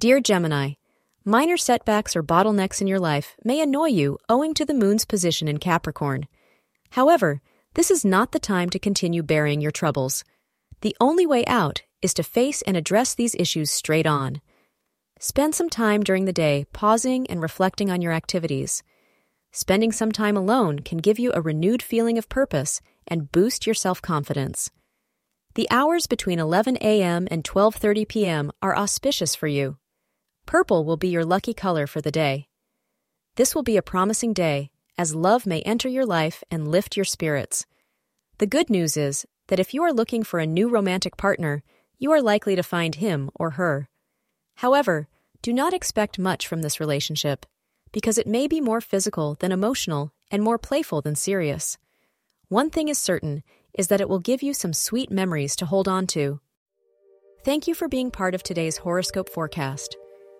Dear Gemini, minor setbacks or bottlenecks in your life may annoy you owing to the moon's position in Capricorn. However, this is not the time to continue burying your troubles. The only way out is to face and address these issues straight on. Spend some time during the day pausing and reflecting on your activities. Spending some time alone can give you a renewed feeling of purpose and boost your self-confidence. The hours between 11 a.m. and 12:30 p.m. are auspicious for you. Purple will be your lucky color for the day. This will be a promising day as love may enter your life and lift your spirits. The good news is that if you are looking for a new romantic partner, you are likely to find him or her. However, do not expect much from this relationship because it may be more physical than emotional and more playful than serious. One thing is certain is that it will give you some sweet memories to hold on to. Thank you for being part of today's horoscope forecast.